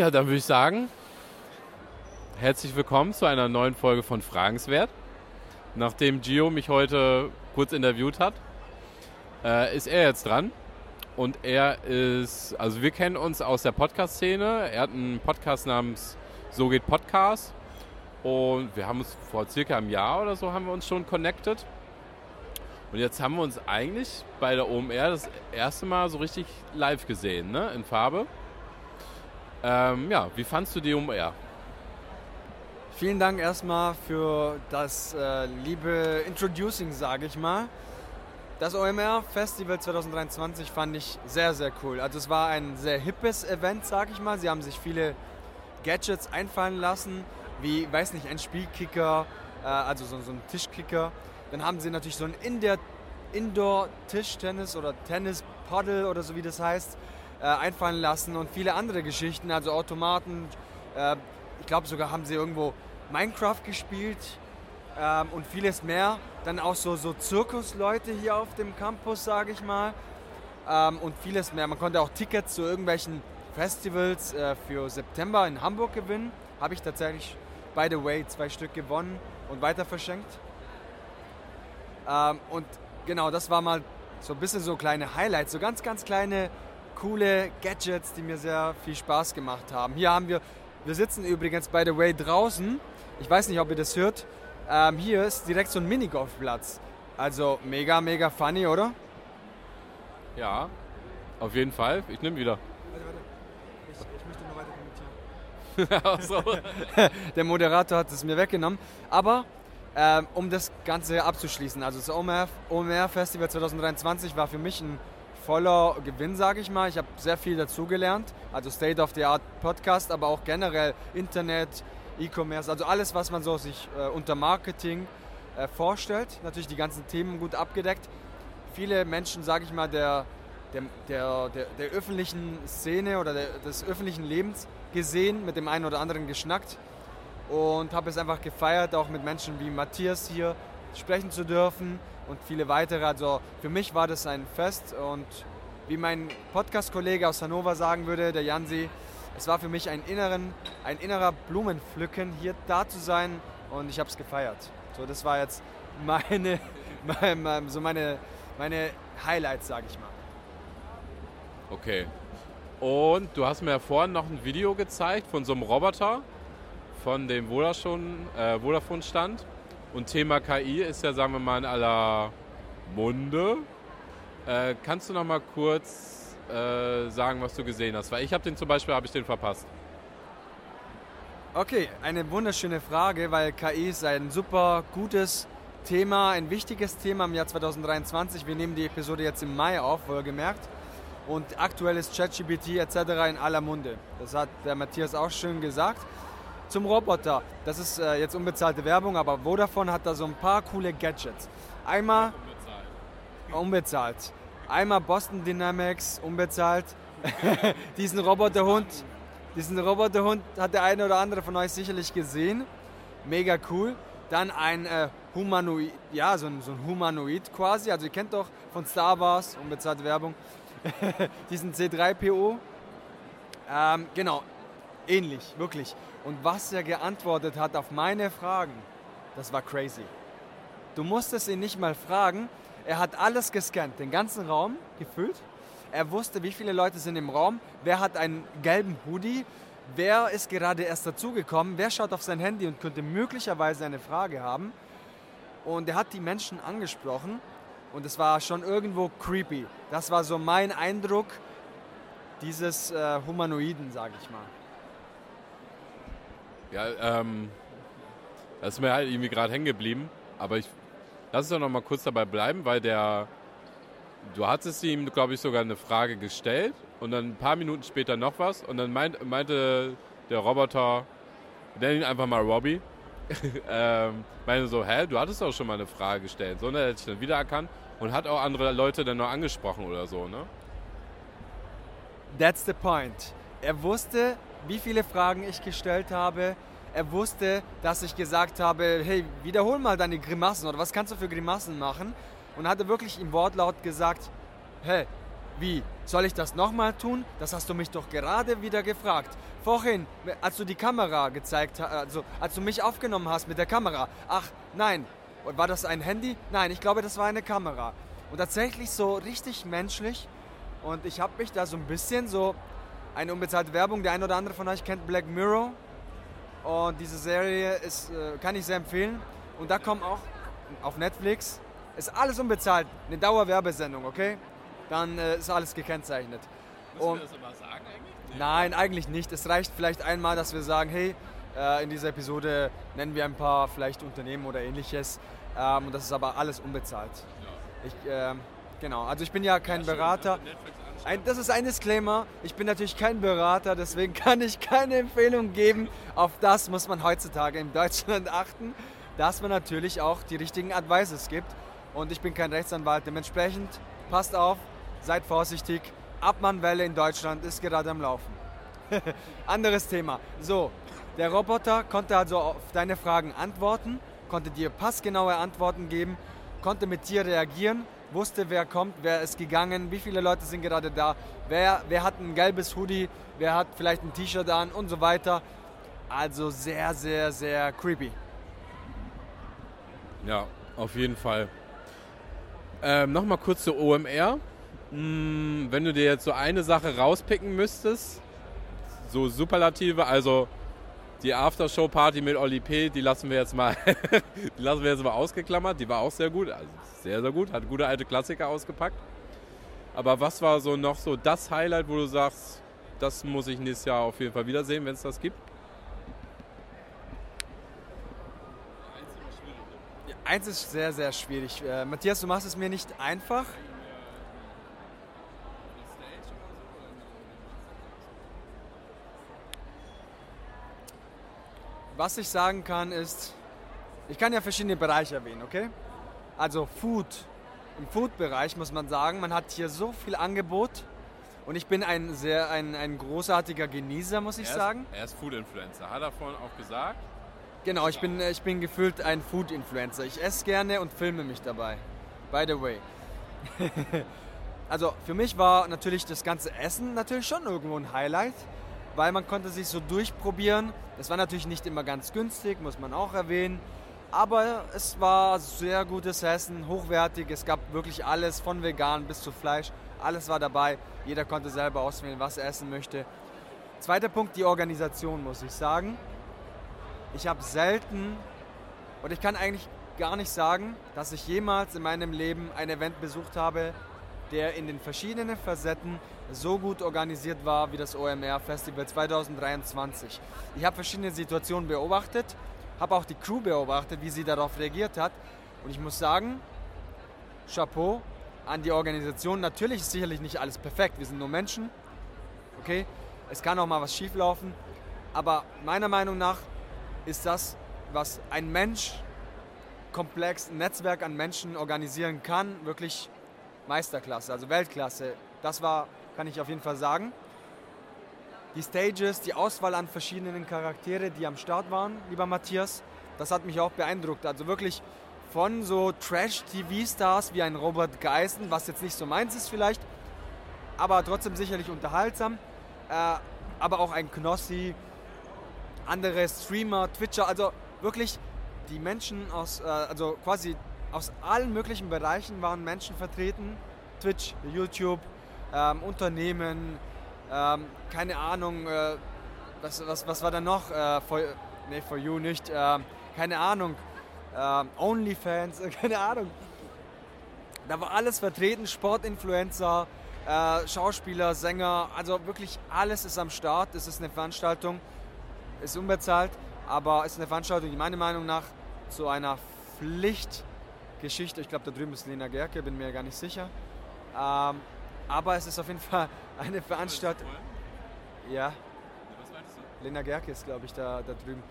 Ja, dann würde ich sagen, herzlich willkommen zu einer neuen Folge von Fragenswert. Nachdem Gio mich heute kurz interviewt hat, äh, ist er jetzt dran. Und er ist, also wir kennen uns aus der Podcast-Szene. Er hat einen Podcast namens So geht Podcast. Und wir haben uns vor circa einem Jahr oder so haben wir uns schon connected. Und jetzt haben wir uns eigentlich bei der OMR das erste Mal so richtig live gesehen, ne? In Farbe. Ähm, ja, wie fandst du die OMR? Vielen Dank erstmal für das äh, liebe Introducing, sage ich mal. Das OMR Festival 2023 fand ich sehr, sehr cool. Also es war ein sehr hippes Event, sage ich mal. Sie haben sich viele Gadgets einfallen lassen, wie, weiß nicht, ein Spielkicker, äh, also so, so ein Tischkicker. Dann haben sie natürlich so ein Indoor-Tischtennis oder Tennis-Paddle oder so wie das heißt, äh, einfallen lassen und viele andere Geschichten, also Automaten. Äh, ich glaube sogar haben sie irgendwo Minecraft gespielt ähm, und vieles mehr. Dann auch so, so Zirkusleute hier auf dem Campus, sage ich mal. Ähm, und vieles mehr. Man konnte auch Tickets zu irgendwelchen Festivals äh, für September in Hamburg gewinnen. Habe ich tatsächlich, by the way, zwei Stück gewonnen und weiter verschenkt. Ähm, und genau, das war mal so ein bisschen so kleine Highlights, so ganz, ganz kleine, coole Gadgets, die mir sehr viel Spaß gemacht haben. Hier haben wir, wir sitzen übrigens, by the way, draußen. Ich weiß nicht, ob ihr das hört. Ähm, hier ist direkt so ein Minigolfplatz. Also mega, mega funny, oder? Ja, auf jeden Fall. Ich nehme wieder. Warte, warte. Ich, ich möchte noch weiter. Der Moderator hat es mir weggenommen. Aber ähm, um das Ganze abzuschließen, also das OMR, OMR Festival 2023 war für mich ein voller Gewinn, sage ich mal. Ich habe sehr viel dazugelernt. Also State of the Art Podcast, aber auch generell Internet, E-Commerce, also alles, was man so sich äh, unter Marketing äh, vorstellt. Natürlich die ganzen Themen gut abgedeckt. Viele Menschen, sage ich mal, der, der, der, der, der öffentlichen Szene oder der, des öffentlichen Lebens gesehen, mit dem einen oder anderen geschnackt und habe es einfach gefeiert, auch mit Menschen wie Matthias hier sprechen zu dürfen und viele weitere. Also für mich war das ein Fest und wie mein Podcast-Kollege aus Hannover sagen würde, der Jansi, es war für mich ein, inneren, ein innerer Blumenpflücken, hier da zu sein und ich habe es gefeiert. So, das war jetzt meine, meine, so meine, meine Highlights, sage ich mal. Okay. Und du hast mir ja vorhin noch ein Video gezeigt von so einem Roboter, von dem Vodafone, äh. Und Thema KI ist ja, sagen wir mal, in aller Munde. Äh, kannst du noch mal kurz äh, sagen, was du gesehen hast? Weil ich habe den zum Beispiel, ich den verpasst. Okay, eine wunderschöne Frage, weil KI ist ein super gutes Thema, ein wichtiges Thema im Jahr 2023. Wir nehmen die Episode jetzt im Mai auf, wohlgemerkt. Und aktuell ist ChatGPT etc. in aller Munde. Das hat der Matthias auch schön gesagt. Zum Roboter, das ist äh, jetzt unbezahlte Werbung, aber Vodafone hat da so ein paar coole Gadgets. Einmal unbezahlt. Einmal Boston Dynamics, unbezahlt. diesen Roboterhund, diesen Roboterhund hat der eine oder andere von euch sicherlich gesehen. Mega cool. Dann ein äh, Humanoid, ja, so ein, so ein Humanoid quasi. Also ihr kennt doch von Star Wars, unbezahlte Werbung, diesen C3PO. Ähm, genau, ähnlich, wirklich. Und was er geantwortet hat auf meine Fragen, das war crazy. Du musstest ihn nicht mal fragen. Er hat alles gescannt, den ganzen Raum gefüllt. Er wusste, wie viele Leute sind im Raum, wer hat einen gelben Hoodie, wer ist gerade erst dazugekommen, wer schaut auf sein Handy und könnte möglicherweise eine Frage haben. Und er hat die Menschen angesprochen und es war schon irgendwo creepy. Das war so mein Eindruck dieses äh, Humanoiden, sage ich mal. Ja, ähm, das ist mir halt irgendwie gerade hängen geblieben. Aber ich lass es doch noch mal kurz dabei bleiben, weil der, du hattest ihm, glaube ich, sogar eine Frage gestellt und dann ein paar Minuten später noch was und dann meint, meinte der Roboter, nenn ihn einfach mal Robbie, ähm, meinte so, hä, du hattest doch schon mal eine Frage gestellt. So, und er hat sich dann wiedererkannt und hat auch andere Leute dann noch angesprochen oder so, ne? That's the point. Er wusste, wie viele Fragen ich gestellt habe. Er wusste, dass ich gesagt habe, hey, wiederhol mal deine Grimassen oder was kannst du für Grimassen machen? Und hatte wirklich im Wortlaut gesagt, hey, wie, soll ich das nochmal tun? Das hast du mich doch gerade wieder gefragt. vorhin, als du die Kamera gezeigt hast, also als du mich aufgenommen hast mit der Kamera. Ach, nein. War das ein Handy? Nein, ich glaube, das war eine Kamera. Und tatsächlich so richtig menschlich. Und ich habe mich da so ein bisschen so eine unbezahlte Werbung. Der ein oder andere von euch kennt Black Mirror. Und diese Serie ist, äh, kann ich sehr empfehlen. Und da kommt auch auf Netflix, ist alles unbezahlt, eine Dauerwerbesendung, okay? Dann äh, ist alles gekennzeichnet. Müssen Und, wir das immer sagen eigentlich? Nee. Nein, eigentlich nicht. Es reicht vielleicht einmal, dass wir sagen, hey, äh, in dieser Episode nennen wir ein paar vielleicht Unternehmen oder ähnliches. Ähm, und das ist aber alles unbezahlt. Ja. Ich, ähm, genau, also ich bin ja kein ja, Berater. Ein, das ist ein Disclaimer. Ich bin natürlich kein Berater, deswegen kann ich keine Empfehlung geben. Auf das muss man heutzutage in Deutschland achten, dass man natürlich auch die richtigen Advices gibt. Und ich bin kein Rechtsanwalt. Dementsprechend passt auf, seid vorsichtig. Abmannwelle in Deutschland ist gerade am Laufen. Anderes Thema. So, der Roboter konnte also auf deine Fragen antworten, konnte dir passgenaue Antworten geben, konnte mit dir reagieren wusste, wer kommt, wer ist gegangen, wie viele Leute sind gerade da, wer, wer hat ein gelbes Hoodie, wer hat vielleicht ein T-Shirt an und so weiter. Also sehr, sehr, sehr creepy. Ja, auf jeden Fall. Ähm, Nochmal kurz zur OMR. Hm, wenn du dir jetzt so eine Sache rauspicken müsstest, so Superlative, also die Aftershow-Party mit Oli P., die lassen wir jetzt mal, die lassen wir jetzt mal ausgeklammert. Die war auch sehr gut, also sehr, sehr gut. Hat gute alte Klassiker ausgepackt. Aber was war so noch so das Highlight, wo du sagst, das muss ich nächstes Jahr auf jeden Fall wiedersehen, wenn es das gibt? Eins ist sehr, sehr schwierig. Äh, Matthias, du machst es mir nicht einfach. Was ich sagen kann ist, ich kann ja verschiedene Bereiche erwähnen, okay? Also Food, im Food-Bereich muss man sagen, man hat hier so viel Angebot und ich bin ein sehr ein, ein großartiger Genießer, muss ich er ist, sagen. Er ist Food-Influencer, hat er vorhin auch gesagt. Genau, ich bin, ich bin gefühlt ein Food-Influencer. Ich esse gerne und filme mich dabei. By the way. also für mich war natürlich das ganze Essen natürlich schon irgendwo ein Highlight weil man konnte sich so durchprobieren. Das war natürlich nicht immer ganz günstig, muss man auch erwähnen. Aber es war sehr gutes Essen, hochwertig. Es gab wirklich alles, von vegan bis zu Fleisch. Alles war dabei. Jeder konnte selber auswählen, was er essen möchte. Zweiter Punkt, die Organisation, muss ich sagen. Ich habe selten, und ich kann eigentlich gar nicht sagen, dass ich jemals in meinem Leben ein Event besucht habe, der in den verschiedenen Facetten so gut organisiert war wie das OMR Festival 2023. Ich habe verschiedene Situationen beobachtet, habe auch die Crew beobachtet, wie sie darauf reagiert hat. Und ich muss sagen, Chapeau an die Organisation. Natürlich ist sicherlich nicht alles perfekt, wir sind nur Menschen. Okay, es kann auch mal was schieflaufen. Aber meiner Meinung nach ist das, was ein Mensch komplex, ein Netzwerk an Menschen organisieren kann, wirklich Meisterklasse, also Weltklasse. Das war kann ich auf jeden Fall sagen. Die Stages, die Auswahl an verschiedenen Charaktere, die am Start waren, lieber Matthias, das hat mich auch beeindruckt. Also wirklich von so Trash-TV-Stars wie ein Robert Geisen, was jetzt nicht so meins ist vielleicht, aber trotzdem sicherlich unterhaltsam. Äh, aber auch ein Knossi, andere Streamer, Twitcher, also wirklich die Menschen aus, äh, also quasi aus allen möglichen Bereichen waren Menschen vertreten. Twitch, YouTube, ähm, Unternehmen, ähm, keine Ahnung, äh, was, was, was war da noch? Äh, for, nee, for you nicht, äh, keine Ahnung, ähm, Onlyfans, keine Ahnung. Da war alles vertreten, Sportinfluencer, äh, Schauspieler, Sänger, also wirklich alles ist am Start. Es ist eine Veranstaltung, ist unbezahlt, aber es ist eine Veranstaltung, die meiner Meinung nach zu einer Pflichtgeschichte, ich glaube da drüben ist Lena Gerke, bin mir gar nicht sicher, ähm, aber es ist auf jeden Fall eine Veranstaltung. Ja. Was meinst du? Lena Gerke ist, glaube ich, da, da drüben.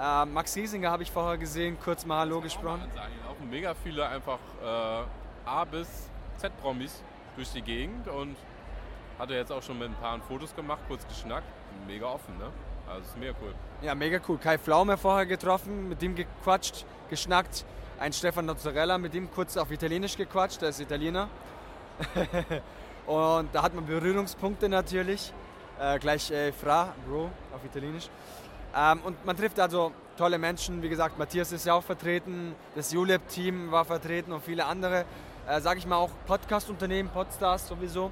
Äh, Max Riesinger habe ich vorher gesehen, kurz mal Hallo gesprochen. Auch, auch mega viele einfach äh, A bis Z-Promis durch die Gegend und hatte jetzt auch schon mit ein paar Fotos gemacht, kurz geschnackt. Mega offen, ne? Also ist mega cool. Ja, mega cool. Kai Pflaume vorher getroffen, mit dem gequatscht, geschnackt. Ein Stefan Nozzarella, mit dem kurz auf Italienisch gequatscht, der ist Italiener. Und da hat man Berührungspunkte natürlich. äh, gleich äh, Fra, Bro auf Italienisch. Ähm, und man trifft also tolle Menschen. Wie gesagt, Matthias ist ja auch vertreten, das ULEP-Team war vertreten und viele andere, äh, sage ich mal, auch Podcast-Unternehmen, Podstars sowieso.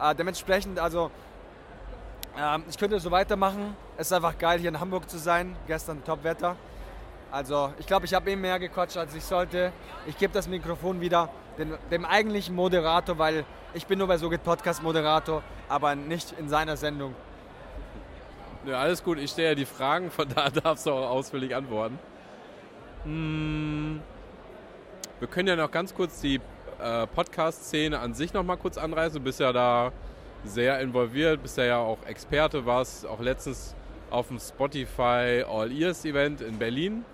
Äh, dementsprechend, also ähm, ich könnte so weitermachen. Es ist einfach geil, hier in Hamburg zu sein. Gestern Top-Wetter. Also ich glaube, ich habe eben mehr gequatscht, als ich sollte. Ich gebe das Mikrofon wieder dem, dem eigentlichen Moderator, weil ich bin nur bei SoGit Podcast Moderator, aber nicht in seiner Sendung. Ja, alles gut. Ich stelle ja die Fragen, von da darfst du auch ausführlich antworten. Hm, wir können ja noch ganz kurz die äh, Podcast-Szene an sich noch mal kurz anreißen. Du bist ja da sehr involviert, bist ja auch Experte, warst auch letztens auf dem Spotify All Ears Event in Berlin.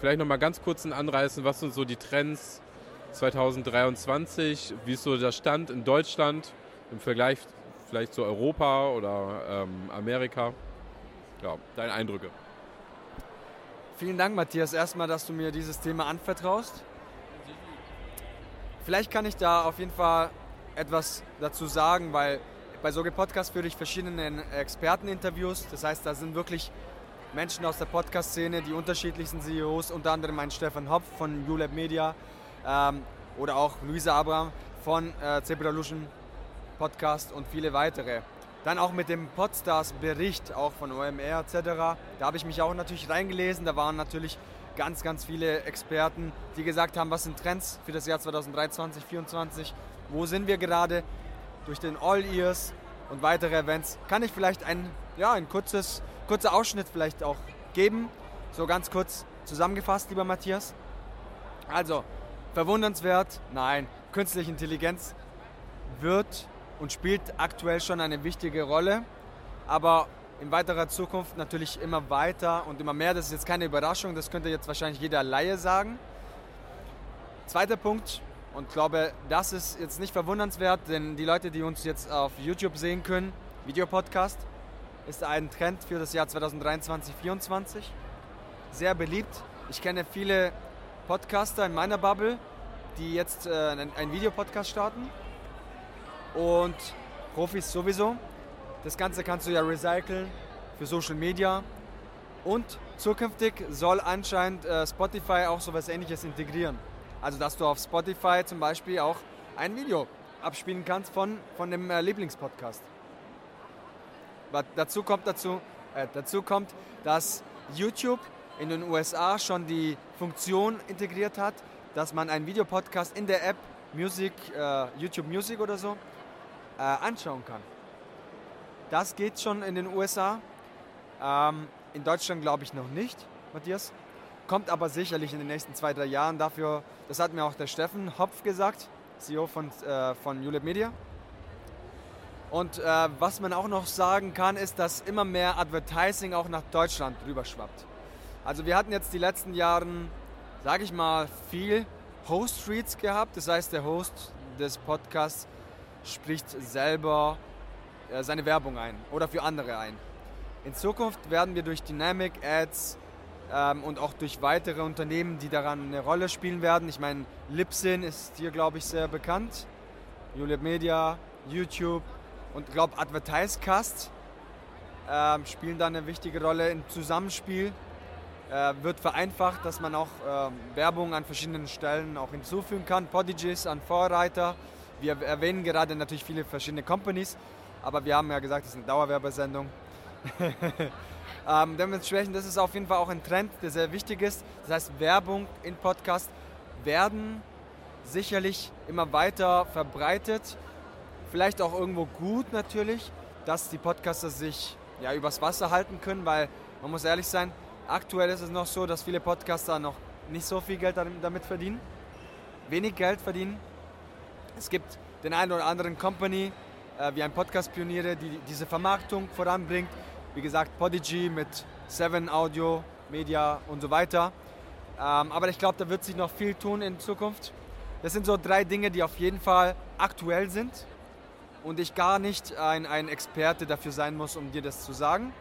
Vielleicht noch mal ganz kurz ein Anreißen, was sind so die Trends 2023, wie ist so der Stand in Deutschland im Vergleich vielleicht zu Europa oder ähm, Amerika? Ja, deine Eindrücke. Vielen Dank, Matthias, erstmal, dass du mir dieses Thema anvertraust. Vielleicht kann ich da auf jeden Fall etwas dazu sagen, weil bei Soge Podcast führe ich verschiedene Experteninterviews. Das heißt, da sind wirklich Menschen aus der Podcast-Szene, die unterschiedlichsten CEOs, unter anderem mein Stefan Hopf von ULab Media ähm, oder auch Luisa Abraham von äh, Zebralution Podcast und viele weitere. Dann auch mit dem Podstars-Bericht, auch von OMR etc. Da habe ich mich auch natürlich reingelesen. Da waren natürlich ganz, ganz viele Experten, die gesagt haben, was sind Trends für das Jahr 2023, 2024, wo sind wir gerade durch den All Ears und weitere Events. Kann ich vielleicht ein, ja, ein kurzes, kurzer Ausschnitt vielleicht auch geben, so ganz kurz zusammengefasst, lieber Matthias. Also, verwundernswert, nein, künstliche Intelligenz wird und spielt aktuell schon eine wichtige Rolle, aber in weiterer Zukunft natürlich immer weiter und immer mehr. Das ist jetzt keine Überraschung, das könnte jetzt wahrscheinlich jeder Laie sagen. Zweiter Punkt, und glaube, das ist jetzt nicht verwundernswert, denn die Leute, die uns jetzt auf YouTube sehen können, Videopodcast, ist ein Trend für das Jahr 2023-2024. Sehr beliebt. Ich kenne viele Podcaster in meiner Bubble, die jetzt äh, einen Videopodcast starten und Profis sowieso. Das Ganze kannst du ja recyceln für Social Media. Und zukünftig soll anscheinend äh, Spotify auch sowas ähnliches integrieren. Also dass du auf Spotify zum Beispiel auch ein Video abspielen kannst von, von dem äh, Lieblingspodcast. Aber dazu kommt, dazu, äh, dazu kommt, dass YouTube in den USA schon die Funktion integriert hat, dass man einen Videopodcast in der App Music, äh, YouTube Music oder so äh, anschauen kann. Das geht schon in den USA. Ähm, in Deutschland glaube ich noch nicht, Matthias. Kommt aber sicherlich in den nächsten zwei, drei Jahren. Dafür, das hat mir auch der Steffen Hopf gesagt, CEO von, äh, von ULEP Media. Und äh, was man auch noch sagen kann, ist, dass immer mehr Advertising auch nach Deutschland rüberschwappt. Also wir hatten jetzt die letzten Jahren, sage ich mal, viel Host Streets gehabt. Das heißt, der Host des Podcasts spricht selber äh, seine Werbung ein oder für andere ein. In Zukunft werden wir durch Dynamic Ads ähm, und auch durch weitere Unternehmen, die daran eine Rolle spielen werden. Ich meine, Libsyn ist hier, glaube ich, sehr bekannt. Juliet Media, YouTube und ich glaube Advertisecast ähm, spielen da eine wichtige Rolle im Zusammenspiel. Äh, wird vereinfacht, dass man auch äh, Werbung an verschiedenen Stellen auch hinzufügen kann. Podigy ist ein Vorreiter. Wir erwähnen gerade natürlich viele verschiedene Companies, aber wir haben ja gesagt, es ist eine Dauerwerbesendung. ähm, dementsprechend das ist auf jeden Fall auch ein Trend, der sehr wichtig ist. Das heißt, Werbung in Podcast werden sicherlich immer weiter verbreitet. Vielleicht auch irgendwo gut natürlich, dass die Podcaster sich ja, übers Wasser halten können, weil man muss ehrlich sein, aktuell ist es noch so, dass viele Podcaster noch nicht so viel Geld damit verdienen, wenig Geld verdienen es gibt den einen oder anderen Company, äh, wie ein Podcast-Pioniere, die diese Vermarktung voranbringt. Wie gesagt, Podigy mit Seven Audio, Media und so weiter. Ähm, aber ich glaube, da wird sich noch viel tun in Zukunft. Das sind so drei Dinge, die auf jeden Fall aktuell sind und ich gar nicht ein, ein Experte dafür sein muss, um dir das zu sagen.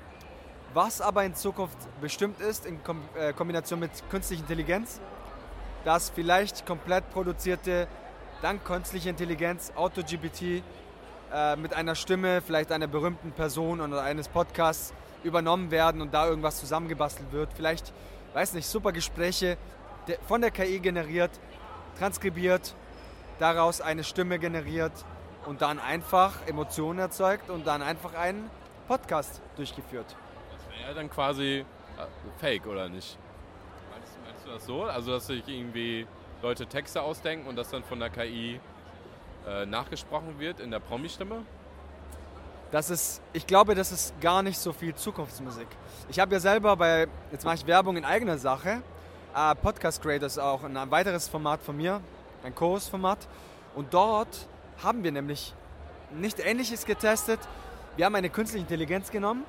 Was aber in Zukunft bestimmt ist, in äh, Kombination mit künstlicher Intelligenz, dass vielleicht komplett produzierte dank künstlicher Intelligenz, AutoGPT, äh, mit einer Stimme, vielleicht einer berühmten Person oder eines Podcasts übernommen werden und da irgendwas zusammengebastelt wird. Vielleicht, weiß nicht, super Gespräche von der KI generiert, transkribiert, daraus eine Stimme generiert und dann einfach Emotionen erzeugt und dann einfach einen Podcast durchgeführt. Das wäre ja dann quasi äh, fake, oder nicht? Meinst, meinst, du das so? Also, dass sich irgendwie Leute Texte ausdenken und das dann von der KI äh, nachgesprochen wird in der Promi-Stimme? Das ist, ich glaube, das ist gar nicht so viel Zukunftsmusik. Ich habe ja selber bei, jetzt mache ich Werbung in eigener Sache, äh, Podcast Creators auch, ein weiteres Format von mir, ein Chorus-Format. Und dort haben wir nämlich nicht Ähnliches getestet. Wir haben eine künstliche Intelligenz genommen.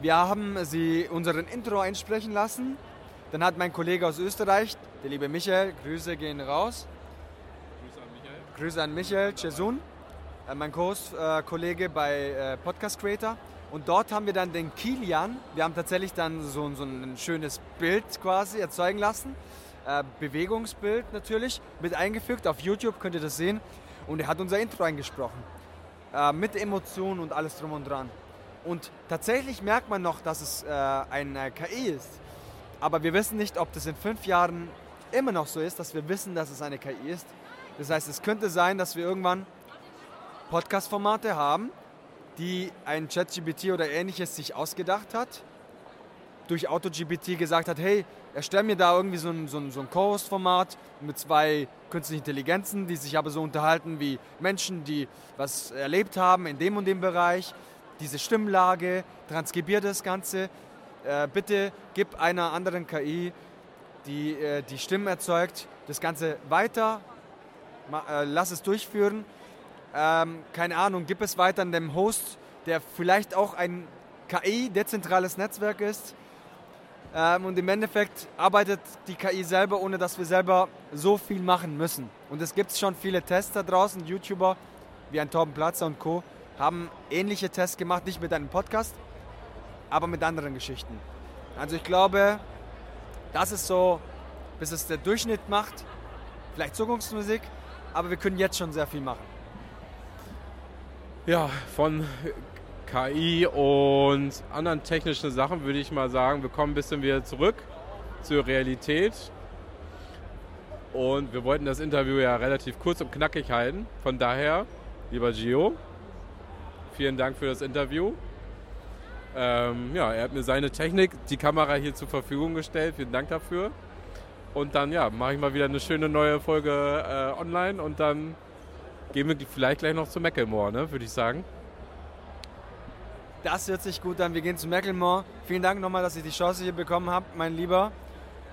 Wir haben sie unseren Intro einsprechen lassen. Dann hat mein Kollege aus Österreich, der liebe Michael, Grüße gehen raus. Grüße an Michael. Grüße an Michael Cesun, äh, mein Kurs-Kollege bei äh, Podcast Creator. Und dort haben wir dann den Kilian, wir haben tatsächlich dann so, so ein schönes Bild quasi erzeugen lassen. Äh, Bewegungsbild natürlich, mit eingefügt. Auf YouTube könnt ihr das sehen. Und er hat unser Intro eingesprochen. Äh, mit Emotionen und alles drum und dran. Und tatsächlich merkt man noch, dass es äh, eine KI ist. Aber wir wissen nicht, ob das in fünf Jahren immer noch so ist, dass wir wissen, dass es eine KI ist. Das heißt, es könnte sein, dass wir irgendwann Podcast-Formate haben, die ein ChatGPT oder ähnliches sich ausgedacht hat, durch AutoGPT gesagt hat, hey, erstell mir da irgendwie so ein, so ein, so ein Co-Host-Format mit zwei künstlichen Intelligenzen, die sich aber so unterhalten wie Menschen, die was erlebt haben in dem und dem Bereich, diese Stimmlage, transkribier das Ganze, äh, bitte gib einer anderen KI, die äh, die Stimmen erzeugt, das Ganze weiter, ma, äh, lass es durchführen. Ähm, keine Ahnung, gib es weiter an dem Host, der vielleicht auch ein KI-dezentrales Netzwerk ist. Ähm, und im Endeffekt arbeitet die KI selber, ohne dass wir selber so viel machen müssen. Und es gibt schon viele Tests da draußen, YouTuber wie ein Torben Platzer und Co. haben ähnliche Tests gemacht, nicht mit einem Podcast, aber mit anderen Geschichten. Also ich glaube, das ist so, bis es der Durchschnitt macht, vielleicht Zukunftsmusik, aber wir können jetzt schon sehr viel machen. Ja, von KI und anderen technischen Sachen würde ich mal sagen, wir kommen ein bisschen wieder zurück zur Realität. Und wir wollten das Interview ja relativ kurz und knackig halten. Von daher, lieber Gio, vielen Dank für das Interview. Ähm, ja, er hat mir seine Technik, die Kamera hier zur Verfügung gestellt. Vielen Dank dafür. Und dann ja, mache ich mal wieder eine schöne neue Folge äh, online und dann gehen wir vielleicht gleich noch zu Mecklemore, ne, würde ich sagen. Das hört sich gut an. Wir gehen zu Mecklemore. Vielen Dank nochmal, dass ich die Chance hier bekommen habe, mein Lieber.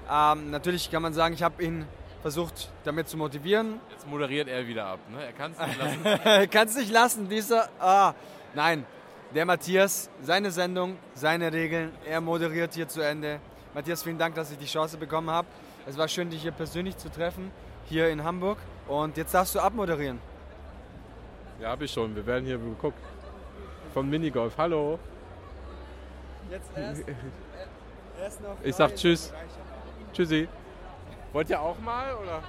Ähm, natürlich kann man sagen, ich habe ihn versucht, damit zu motivieren. Jetzt moderiert er wieder ab. Ne? Er kann es nicht lassen. er kann es nicht lassen. Dieser. Ah, nein. Der Matthias, seine Sendung, seine Regeln. Er moderiert hier zu Ende. Matthias, vielen Dank, dass ich die Chance bekommen habe. Es war schön, dich hier persönlich zu treffen, hier in Hamburg. Und jetzt darfst du abmoderieren. Ja, habe ich schon. Wir werden hier geguckt. Von Minigolf. Hallo. Jetzt erst, erst noch ich sag Tschüss. Tschüssi. Wollt ihr auch mal oder?